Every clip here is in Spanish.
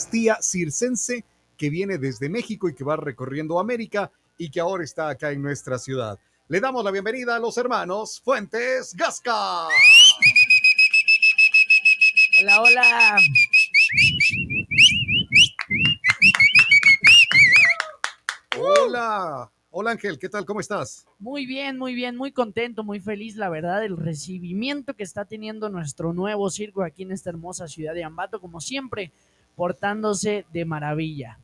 dinastía circense que viene desde México y que va recorriendo América y que ahora está acá en nuestra ciudad. Le damos la bienvenida a los hermanos Fuentes Gasca. Hola, hola. Hola. Hola Ángel, ¿qué tal? ¿Cómo estás? Muy bien, muy bien, muy contento, muy feliz, la verdad, el recibimiento que está teniendo nuestro nuevo circo aquí en esta hermosa ciudad de Ambato, como siempre, portándose de maravilla.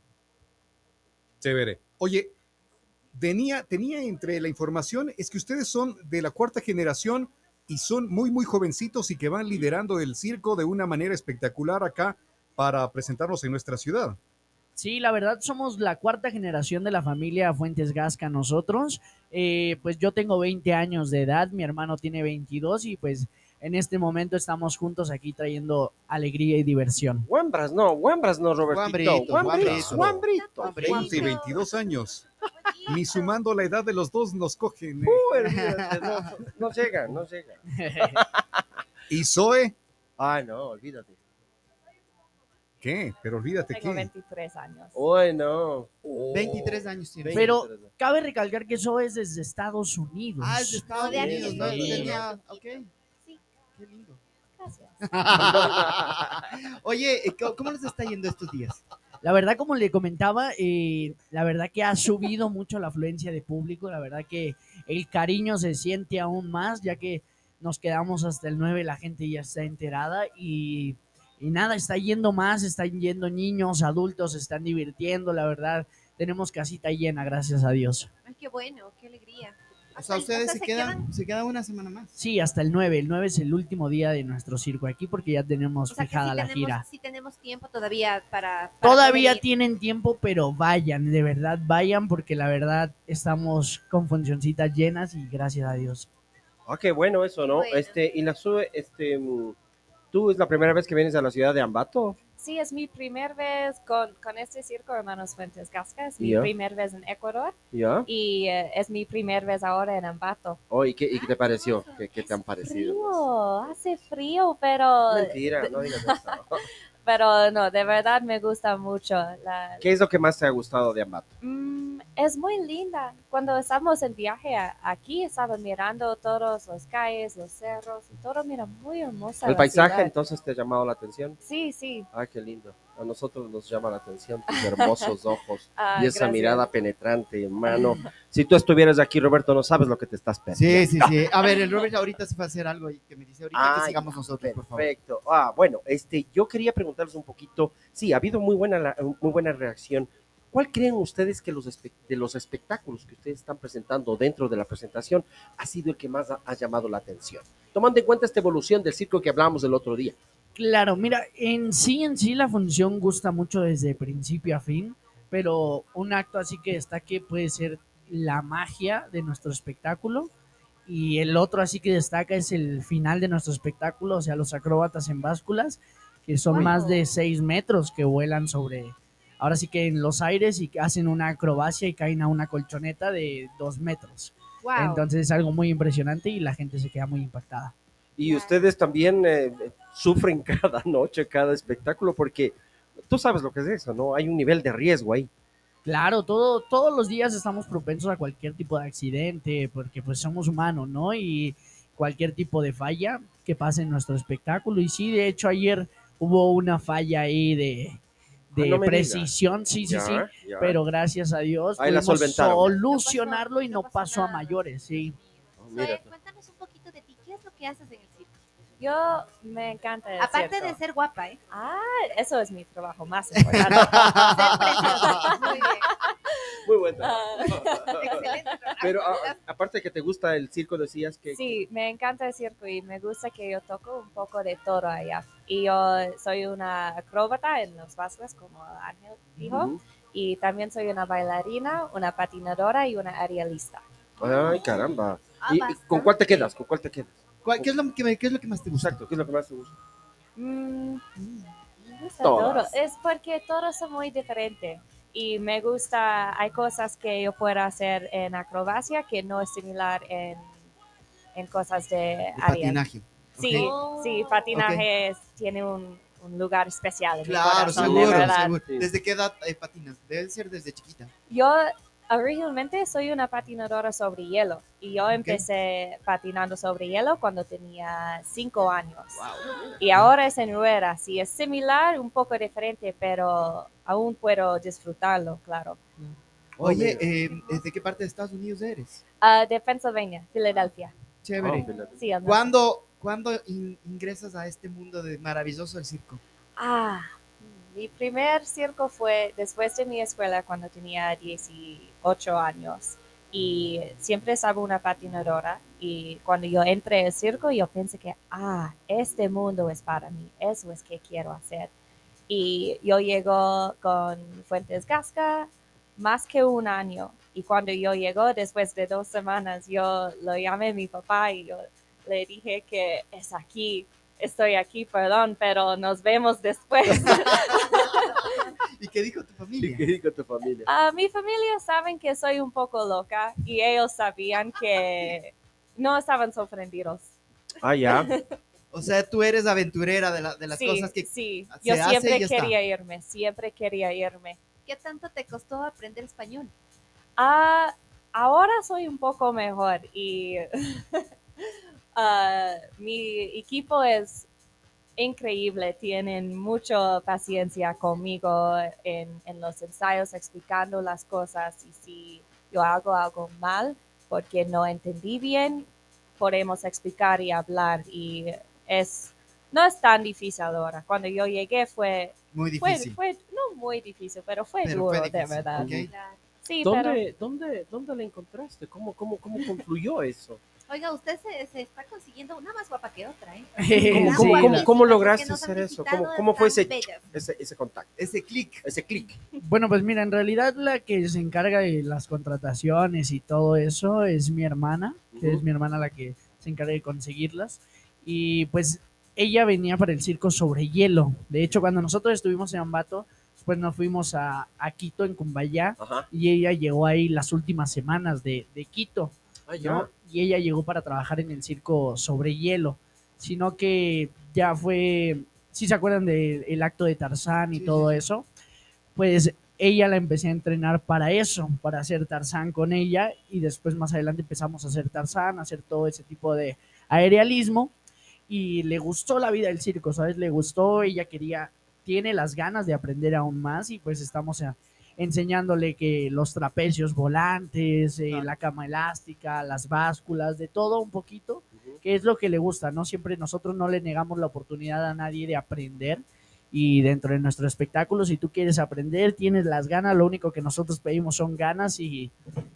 Chévere. Oye, tenía, tenía entre la información, es que ustedes son de la cuarta generación y son muy, muy jovencitos y que van liderando el circo de una manera espectacular acá para presentarnos en nuestra ciudad. Sí, la verdad somos la cuarta generación de la familia Fuentes Gasca nosotros. Eh, pues yo tengo 20 años de edad, mi hermano tiene 22 y pues en este momento estamos juntos aquí trayendo alegría y diversión. Wambras, no, Wambras no, Robertito. Wambrito, Wambrito. 20 y 22 años. Ni sumando la edad de los dos nos cogen. ¿eh? Uh, no, no llega, no llega. ¿Y Zoe? Ay, no, olvídate. ¿Qué? Pero olvídate Tengo qué. 23 años. Uy, no. 23 años tiene. Pero cabe recalcar que eso es desde Estados Unidos. Ah, es de Estados Unidos, ¿no? Sí. Tenía- ok. Qué lindo. Gracias. Oye, eh, ¿cómo- ¿cómo les está yendo estos días? La verdad, como le comentaba, eh, la verdad que ha subido mucho la afluencia de público, la verdad que el cariño se siente aún más, ya que nos quedamos hasta el 9, la gente ya está enterada y, y nada, está yendo más, están yendo niños, adultos, se están divirtiendo, la verdad, tenemos casita llena, gracias a Dios. Ay, qué bueno, qué alegría. O sea, Hasta- ustedes hasta se quedan, se quedan una semana más. Sí, hasta el 9, el 9 es el último día de nuestro circo aquí porque ya tenemos O sea, que fijada sí la tenemos, gira. sí tenemos tiempo todavía para... para Todavía poder ir. tienen tiempo, pero vayan, de verdad vayan, porque la verdad estamos con funcioncitas llenas y gracias a Dios. Ah, qué bueno eso, ¿no? Bueno. Este, y la sube, este, mm, tú es la primera vez que vienes a la ciudad de Ambato. Sí, es mi primera vez con, con este circo, Hermanos Fuentes Gasca. Es mi Ya. primera vez en Ecuador ¿Ya? y eh, es mi primera vez ahora en Ambato. Oh, ¿y, qué, y qué te pareció? ¿Qué, qué te han parecido? Frío, hace frío, pero, Mentira, no digas eso. pero no, de verdad me gusta mucho. La, ¿Qué es lo que más te ha gustado de Ambato? Mm, es muy linda. Cuando estamos en viaje a- aquí, estaba mirando todos los calles, los cerros, y todo mira muy hermosa. ¿El paisaje ciudad. entonces te ha llamado la atención? Sí, sí. Ah, qué lindo. A nosotros nos llama la atención tus hermosos ojos Ah, y esa gracias. mirada penetrante, hermano. Si tú estuvieras aquí, Roberto, no sabes lo que te estás perdiendo. Sí, sí, sí. A ver, el Robert ahorita se va a hacer algo y que me dice ahorita que Ay, sigamos nosotros, por favor. Perfecto. Ah, bueno, este, yo quería preguntarles un poquito. Sí, ha habido muy buena, la- muy buena reacción. ¿Cuál creen ustedes que los de los espectáculos que ustedes están presentando dentro de la presentación ha sido el que más ha, ha llamado la atención? Tomando en cuenta esta evolución del circo que hablábamos el otro día. Claro, mira, en sí, en sí la función gusta mucho desde principio a fin, pero un acto así que destaque puede ser la magia de nuestro espectáculo y el otro así que destaca es el final de nuestro espectáculo, o sea, los acróbatas en básculas, que son más de 6 metros que vuelan sobre, ahora sí que en los aires y que hacen una acrobacia y caen a una colchoneta de 2 metros. Wow. Entonces es algo muy impresionante y la gente se queda muy impactada. Y ustedes también eh, sufren cada noche, cada espectáculo, porque tú sabes lo que es eso, ¿no? Hay un nivel de riesgo ahí. Claro, todo, todos los días estamos propensos a cualquier tipo de accidente, porque pues somos humanos, ¿no? Y cualquier tipo de falla que pase en nuestro espectáculo. Y sí, de hecho ayer hubo una falla ahí de, de Ah, no me digas. precisión, sí, sí, Ya, sí. ya. Pero gracias a Dios Ahí la pudimos solventaron. solucionarlo y No no pasó a mayores, sí. Oh, Zoe, cuéntanos un poquito de ti. ¿Qué es lo que haces en el circo? Yo me encanta el Aparte circo. de ser guapa, ¿eh? Ah, eso es mi trabajo más importante. Muy bien. Muy bueno. Ah, Excelente trabajo. Pero ah, aparte que te gusta el circo, decías que... sí, me encanta el circo y me gusta que yo toco un poco de todo allá. Y yo soy una acróbata en los básquetes, como Ángel dijo. Ujú. Y también soy una bailarina, una patinadora y una aerialista. Ay, caramba. Ah, ¿Y, bastante. con cuál te quedas? ¿Con cuál te quedas? ¿Cuál- ¿Qué es, lo que, me- qué es lo que más te gusta? Exacto, ¿qué es lo que más te gusta? Mm, me gusta Todas. todo. Es porque todos son muy diferentes. Y me gusta, hay cosas que yo puedo hacer en acrobacia que no es similar en, en cosas de De patinaje. Sí, Ok. sí, patinaje es- tiene un, un lugar especial en mi Claro, corazón, de seguro, verdad. seguro. Sí. ¿Desde qué edad eh, patinas? Debe ser desde chiquita. Yo originalmente soy una patinadora sobre hielo y yo empecé patinando sobre hielo cuando tenía cinco años. Y ahora es en ruedas y es similar, un poco diferente, pero aún puedo disfrutarlo, claro. Oye, eh, ¿desde qué parte de Estados Unidos eres? Ah, de Pennsylvania, Filadelfia. Chévere. Oh, Sí. ¿Cuándo, cuándo in- ingresas a este mundo de maravilloso del circo? Ah, mi primer circo fue después de mi escuela cuando tenía 18 años y siempre estaba una patinadora y cuando yo entré al circo yo pensé que, ah, este mundo es para mí, eso es que quiero hacer. Y yo llego con Fuentes Gasca más que un año y cuando yo llego después de dos semanas yo lo llamé a mi papá y yo le dije que es aquí, estoy aquí, perdón, pero nos vemos después. ¿Y qué dijo tu ¿Y familia? qué dijo tu familia? Ah, mi familia saben que soy un poco loca y ellos sabían que no estaban sorprendidos. Ah, ya. O sea, tú eres aventurera de, la- de las sí, cosas que... sí, se yo hace y siempre está. quería irme, siempre quería irme. ¿Qué tanto te costó aprender español? Ah, ahora soy un poco mejor y ah, mi equipo es increíble, tienen mucha paciencia conmigo en, en los ensayos explicando las cosas y si yo hago algo mal porque no entendí bien, podemos explicar y hablar y es no es tan difícil ahora. Cuando yo llegué fue Muy fue, difícil. fue no muy difícil, pero fue Pero duro fue de verdad. ok. Sí, pero ¿Dónde, dónde, ¿Dónde la encontraste? ¿Cómo, cómo, cómo confluyó eso? Oiga, usted se, se está consiguiendo una más guapa que otra, ¿eh? ¿Cómo, Sí. cómo, cómo, que lograste hacer eso? ¿Cómo, cómo fue ese, ese, ese contacto, Ese clic. ese clic? Bueno, pues mira, en realidad la que se encarga de las contrataciones y todo eso es mi hermana, que Ujú. es mi hermana la que se encarga de conseguirlas. Y pues ella venía para el circo sobre hielo. De hecho, cuando nosotros estuvimos en Ambato, pues nos fuimos a, a Quito, en Cumbayá, Ajá. y ella llegó ahí las últimas semanas de, de Quito. Ah, ¿no? Y ella llegó para trabajar en el circo sobre hielo, sino que ya fue, si se acuerdan del acto de Tarzán y Sí, todo sí, eso, pues ella la empecé a entrenar para eso, para hacer Tarzán con ella y después más adelante empezamos a hacer Tarzán, a hacer todo ese tipo de aerialismo y le gustó la vida del circo, ¿sabes? Le gustó, ella quería, tiene las ganas de aprender aún más y pues estamos a- enseñándole que los trapecios volantes, eh, la cama elástica, las básculas, de todo un poquito, que es lo que le gusta, ¿no? Siempre nosotros no le negamos la oportunidad a nadie de aprender y dentro de nuestro espectáculo, si tú quieres aprender, tienes las ganas, lo único que nosotros pedimos son ganas y,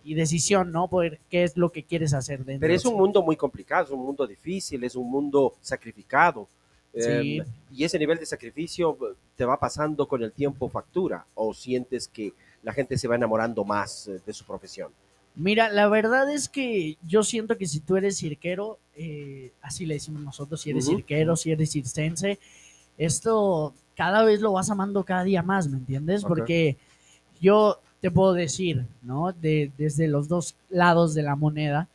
y decisión, ¿no? Por qué es lo que quieres hacer dentro. Pero es un mundo muy complicado, es un mundo difícil, es un mundo sacrificado. Sí. Eh, y ese nivel de sacrificio te va pasando con el tiempo factura o sientes que la gente se va enamorando más eh, de su profesión. Mira, la verdad es que yo siento que si tú eres cirquero, eh, así le decimos nosotros, si eres cirquero, si eres circense, esto cada vez lo vas amando cada día más, ¿me entiendes? Porque yo te puedo decir, ¿no? De, desde los dos lados de la moneda,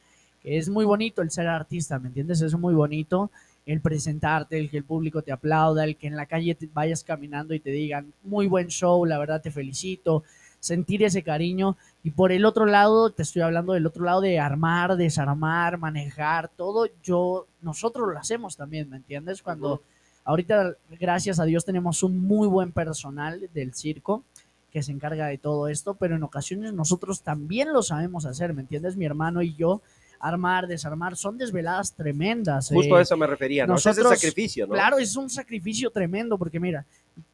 que es muy bonito el ser artista, ¿me entiendes? Es muy bonito el presentarte, el que el público te aplauda, el que en la calle te vayas caminando y te digan, muy buen show, la verdad te felicito, sentir ese cariño. Y por el otro lado, te estoy hablando del otro lado de armar, desarmar, manejar, todo, yo, nosotros lo hacemos también, ¿me entiendes? Cuando ahorita, gracias a Dios, tenemos un muy buen personal del circo que se encarga de todo esto, pero en ocasiones nosotros también lo sabemos hacer, ¿me entiendes? Mi hermano y yo, armar, desarmar, son desveladas tremendas. Justo eh, a eso me refería, ¿no? Ese es el nosotros- sacrificio, ¿no? Claro, es un sacrificio tremendo porque mira,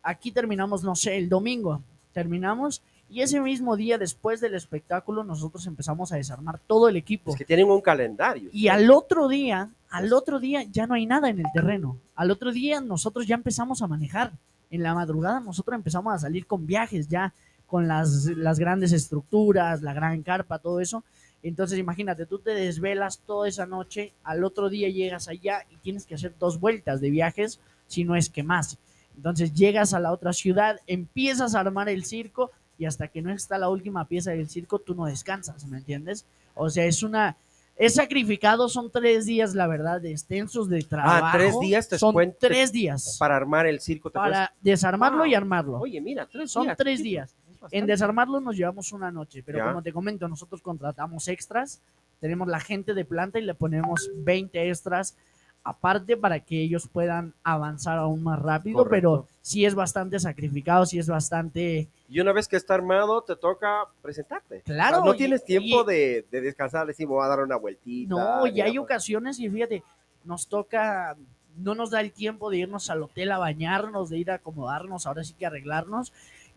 aquí terminamos, no sé, el domingo, terminamos y ese mismo día después del espectáculo nosotros empezamos a desarmar todo el equipo. Es que tienen un calendario. Y al otro día, al otro día ya no hay nada en el terreno. Al otro día nosotros ya empezamos a manejar. En la madrugada nosotros empezamos a salir con viajes ya, con las, las grandes estructuras, la gran carpa, todo eso. Entonces imagínate, tú te desvelas toda esa noche, al otro día llegas allá y tienes que hacer dos vueltas de viajes, si no es que más. Entonces llegas a la otra ciudad, empiezas a armar el circo y hasta que no está la última pieza del circo, tú no descansas, ¿me entiendes? O sea, es una Es sacrificado, son tres días, la verdad, extensos de trabajo. Ah, tres días te Son tres días para, Para armar el circo. ¿te acuerdas? desarmarlo y Wow. armarlo. Oye, mira, tres Son días. tres Sí, días. Bastante. En desarmarlo nos llevamos una noche, pero Ya. como te comento, nosotros contratamos extras, tenemos la gente de planta y le ponemos 20 extras aparte para que ellos puedan avanzar aún más rápido, Correcto. pero sí es bastante sacrificado, sí es bastante... Y una vez que está armado, te toca presentarte. Claro, O sea, no y- tienes tiempo y- de, de descansar, decir, voy a dar una vueltita. No, y hay digamos. ocasiones y fíjate, nos toca, no nos da el tiempo de irnos al hotel a bañarnos, de ir a acomodarnos, ahora sí que arreglarnos.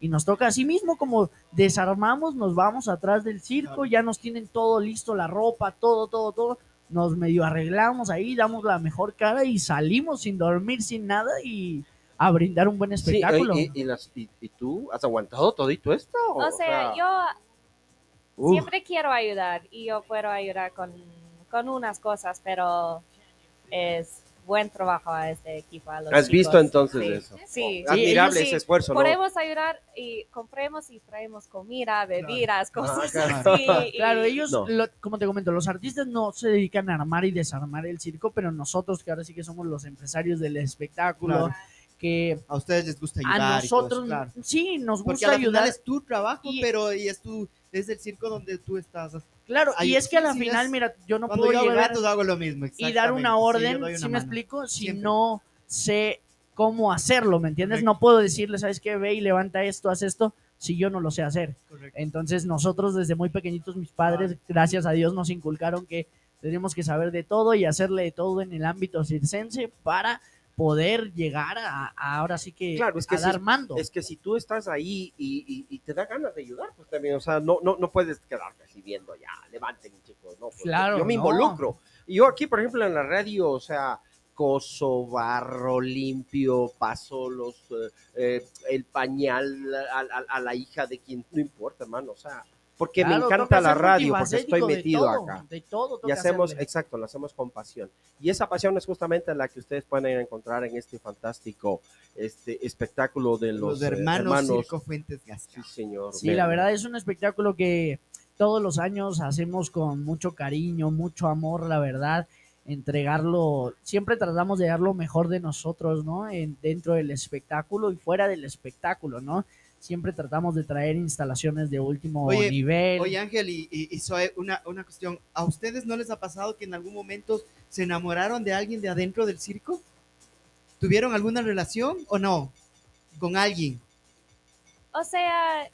Y nos toca así mismo como desarmamos, nos vamos atrás del circo, ya nos tienen todo listo, la ropa, todo, todo, todo. Nos medio arreglamos ahí, damos la mejor cara y salimos sin dormir, sin nada y a brindar un buen Sí, espectáculo. y, y las- y- y tú has aguantado todito esto? O sea, yo uf, siempre quiero ayudar y yo puedo ayudar con, con unas cosas, pero es buen trabajo a este equipo. A los ¿Has visto chicos. entonces Sí. eso? Sí, Oh, Admirable sí ese esfuerzo, ¿no? Podemos ayudar y compremos y traemos comida, bebidas, cosas claro. así. y- Claro, ellos, No. lo- como te comento, los artistas no se dedican a armar y desarmar el circo, pero nosotros, que ahora sí que somos los empresarios del espectáculo, Claro. que A ustedes les gusta a ayudar. y todo eso, nosotros, claro. sí, nos Porque gusta a la final ayudar. es tu trabajo, Y- pero y es tu, es el circo donde tú estás. Claro, y es que a la final, es- mira, yo no puedo yo hago llegar eventos hago lo mismo. y dar una orden, si me explico, si Siempre. no sé cómo hacerlo, ¿me entiendes? Correcto. No puedo decirle, ¿sabes qué? Ve y levanta esto, haz esto, si yo no lo sé hacer. Correcto. Entonces nosotros desde muy pequeñitos, mis padres, gracias a Dios, nos inculcaron que tenemos que saber de todo y hacerle de todo en el ámbito circense para poder llegar a, a ahora sí que, Claro, es que a dar sí, mando. Es que si tú estás ahí y, y- y te da ganas de ayudar, pues también, o sea, no, no, no puedes quedarte así viendo, ya, levanten chicos, no. pues, Claro, Yo me no. involucro. Yo aquí, por ejemplo, en la radio, o sea, coso, barro, limpio, paso los, eh, eh, el pañal a, a- a la hija de quien, no importa, hermano, o sea, porque Claro, me encanta la radio, porque estoy metido todo, acá. De todo Y hacemos, hacerle. exacto, lo hacemos con pasión. Y esa pasión es justamente la que ustedes pueden encontrar en este fantástico este espectáculo de los, Los, eh, hermanos, Circo Fuentes Sí, Gasca. señor. Sí, la verdad es un espectáculo que todos los años hacemos con mucho cariño, mucho amor, la verdad. Entregarlo, siempre tratamos de dar lo mejor de nosotros, ¿no? En, dentro del espectáculo y fuera del espectáculo, ¿no? Siempre tratamos de traer instalaciones de último Oye, nivel. Oye Ángel, y, y, y Zoe, una, una cuestión. ¿A ustedes no les ha pasado que en algún momento se enamoraron de alguien de adentro del circo? ¿Tuvieron alguna relación o no? Con alguien. O sea,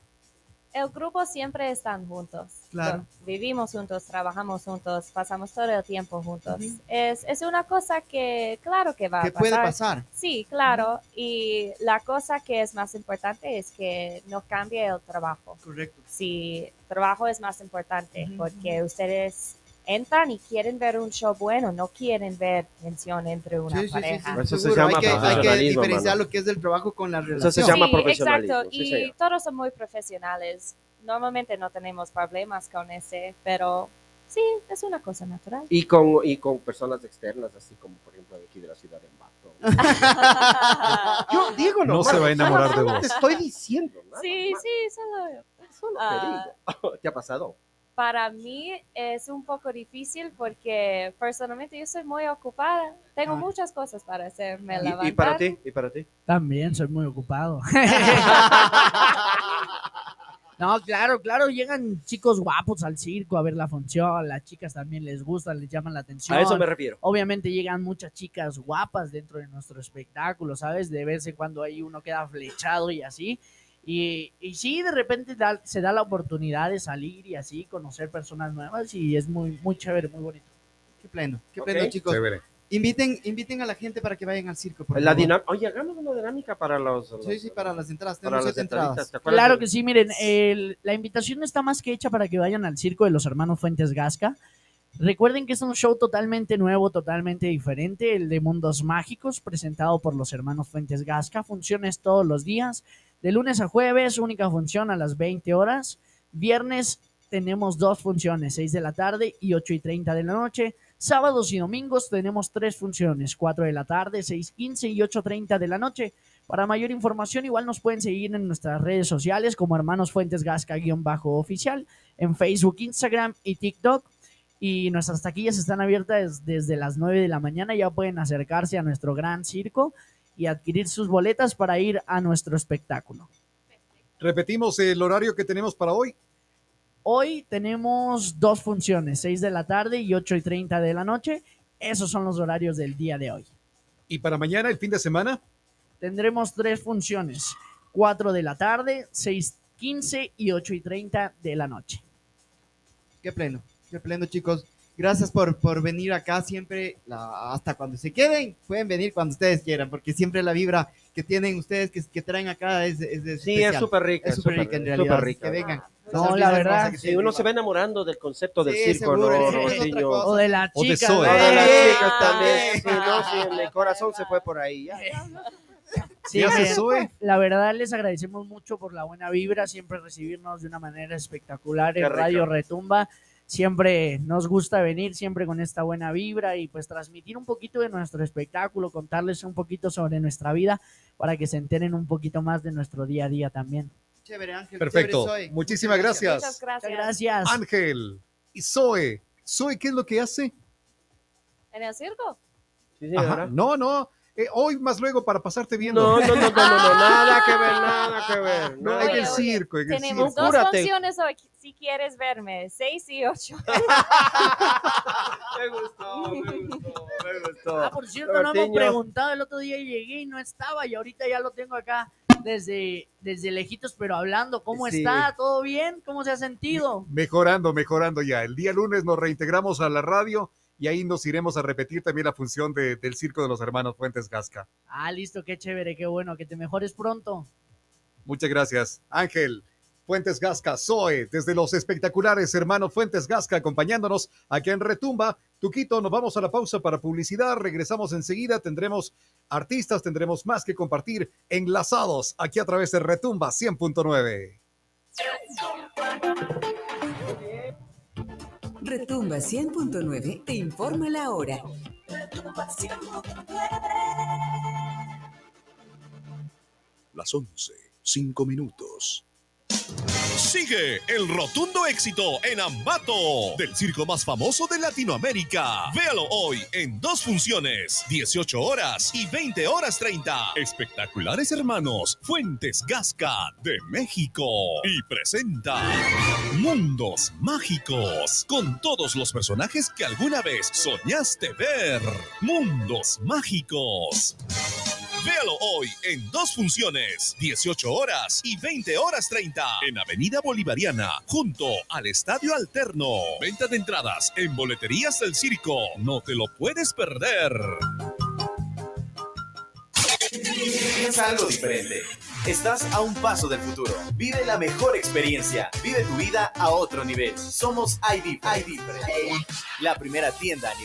el grupo siempre están juntos. Claro. Vivimos juntos, trabajamos juntos, pasamos todo el tiempo juntos. Es, es una cosa que, claro que va ¿Qué a pasar. puede pasar? Sí, claro. Y la cosa que es más importante es que no cambie el trabajo. Correcto. Si trabajo es más importante, porque ustedes entran y quieren ver un show bueno, no quieren ver tensión entre una Sí, sí, sí, pareja. sí, Eso se llama hay, que, hay que diferenciar mano. lo que es del trabajo con la Eso relación. se llama Sí, profesionalismo, Exacto, sí, y todos son muy profesionales. Normalmente no tenemos problemas con ese, pero sí, es una cosa natural. Y con, y con personas externas, así como por ejemplo de aquí de la ciudad de Ambato. Yo digo, No se va a enamorar de vos. Te estoy diciendo, nada sí, más, sí, solo solo te Ah. digo. ¿Te ha pasado? Para mí es un poco difícil porque personalmente yo soy muy ocupada. Tengo Ah. muchas cosas para hacerme levantar. ¿Y, y para ti? ¿Y para ti? También soy muy ocupado. No, claro, claro, llegan chicos guapos al circo a ver la función, las chicas también les gusta, les llaman la atención. A eso me refiero. Obviamente llegan muchas chicas guapas dentro de nuestro espectáculo, ¿sabes? De vez en cuando ahí uno queda flechado y así. Y, y sí, de repente da- se da la oportunidad de salir y así, conocer personas nuevas y es muy, muy chévere, muy bonito. Qué pleno, qué pleno, chicos. Chévere. Inviten, inviten a la gente para que vayan al circo. por La favor. Oye, hagamos una dinámica para los... Sí, sí, para las entradas. para las entradas. ¿te acuerdas Claro que sí, miren, el- la invitación está más que hecha para que vayan al circo de los hermanos Fuentes Gasca. Recuerden que es un show totalmente nuevo, totalmente diferente, el de Mundos Mágicos, presentado por los hermanos Fuentes Gasca. Funciones todos los días, de lunes a jueves, única función a las 20 horas. Viernes tenemos dos funciones, 6 de la tarde y 8 y 30 de la noche. Sábados y domingos tenemos tres funciones, 4 de la tarde, 6.15 y 8.30 de la noche. Para mayor información, igual nos pueden seguir en nuestras redes sociales como Hermanos Fuentes Gasca-oficial, en Facebook, Instagram y TikTok. Y nuestras taquillas están abiertas desde las 9 de la mañana. Ya pueden acercarse a nuestro gran circo y adquirir sus boletas para ir a nuestro espectáculo. Repetimos el horario que tenemos para hoy. Hoy tenemos dos funciones, 6 de la tarde y 8 y 30 de la noche. Esos son los horarios del día de hoy. Y para mañana, el fin de semana, Tendremos tres funciones, 4 de la tarde, 6, 15 y 8 y 30 de la noche. Qué pleno, qué pleno, chicos. Gracias por, por venir acá siempre, la- hasta cuando se queden, pueden venir cuando ustedes quieran, porque siempre la vibra que tienen ustedes, que, que traen acá, es, es Sí, especial. es súper rica. Es súper rica en realidad. Súper rica. Que vengan. No, Esa la verdad, Sí, tienen. uno se va enamorando del concepto del Sí, circo, seguro, ¿no, es. O de O. Zoe. ¿no? O de las Eh, chicas también. ah. Sí, no, sí, el corazón se fue por ahí. ya. Sí, ¿Qué hace miren, Zoe? La verdad les agradecemos mucho por la buena vibra, siempre recibirnos de una manera espectacular en. Radio Retumba. Siempre nos gusta venir, siempre con esta buena vibra y pues transmitir un poquito de nuestro espectáculo, contarles un poquito sobre nuestra vida para que se enteren un poquito más de nuestro día a día también. Chévere, Ángel. Perfecto. chévere, Zoe. Muchísimas gracias. Muchas gracias. Muchas gracias. Ángel y Zoe. Zoe, ¿qué es lo que hace? ¿En el circo? Sí, Ajá. señora. No, no. Eh, hoy más luego para pasarte viendo. No, no, no, no, no, no, nada que ver, nada que ver. No, nada en el. Oye, circo, en el Tenemos circo. dos Cúrate. funciones hoy, si quieres verme, 6 y 8. Me gustó, me gustó, me gustó. Ah, por cierto, no hemos preguntado, el otro día llegué y no estaba y ahorita ya lo tengo acá desde, desde lejitos, pero hablando, ¿cómo Sí. está? ¿Todo bien? ¿Cómo se ha sentido? Mejorando, mejorando ya. El día lunes nos reintegramos a la radio y ahí nos iremos a repetir también la función de- del circo de los hermanos Fuentes Gasca. Ah, listo, qué chévere, qué bueno, que te mejores pronto. Muchas gracias. Ángel Fuentes Gasca, Zoe, desde los espectaculares hermanos Fuentes Gasca, acompañándonos aquí en Retumba. Tuquito, nos vamos a la pausa para publicidad. Regresamos enseguida. Tendremos artistas, tendremos más que compartir enlazados aquí a través de Retumba 100.9. Retumba 100.9 te informa la hora. Las 11, 5 minutos. Sigue el rotundo éxito en Ambato, del circo más famoso de Latinoamérica. Véalo hoy en dos funciones, 18 horas y 20 horas 30. Espectaculares hermanos, Fuentes Gasca de México. Y presenta Mundos Mágicos, con todos los personajes que alguna vez soñaste ver. Mundos Mágicos. Véalo hoy en dos funciones, 18 horas y 20 horas 30, en Avenida Bolivariana, junto al Estadio Alterno. Venta de entradas en boleterías del circo. No te lo puedes perder. Piensa algo diferente. Estás a un paso del futuro. Vive la mejor experiencia. Vive tu vida a otro nivel. Somos iVip, la primera tienda a nivel